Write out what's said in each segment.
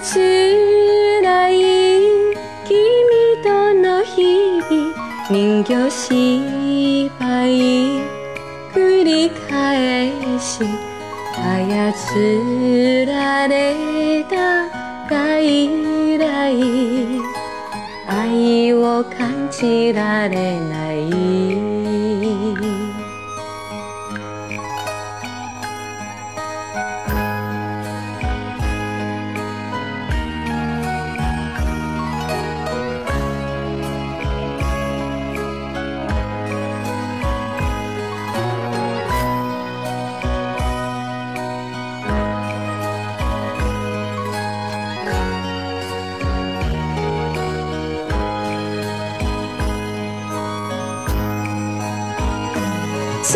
辛い君との日々人形芝居繰り返し操られた外来愛を感じられない。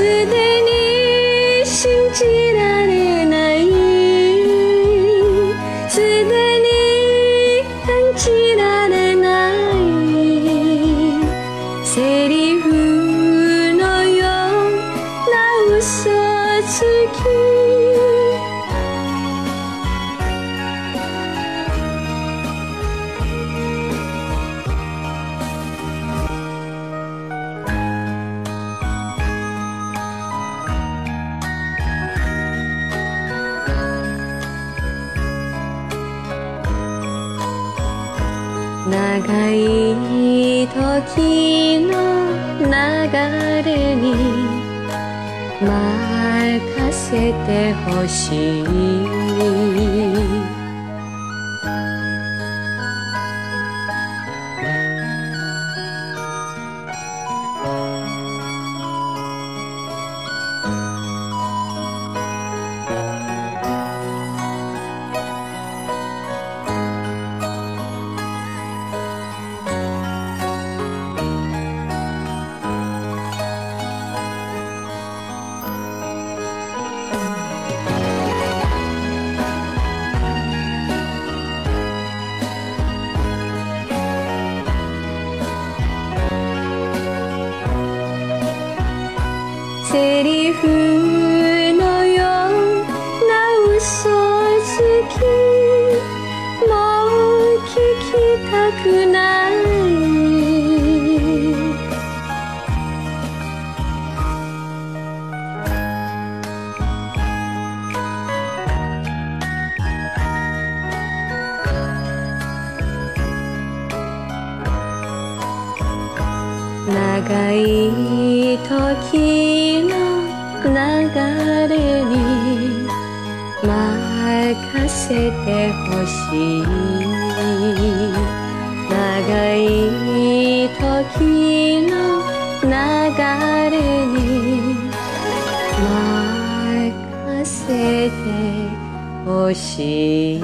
すでに信じられない。すでに感じられない。セリフのような嘘つき。長い時の流れに任せてほしい。セリフのような嘘つきもう聞きたくない長い時流れに任せてほしい。長い時の流れに任せてほしい。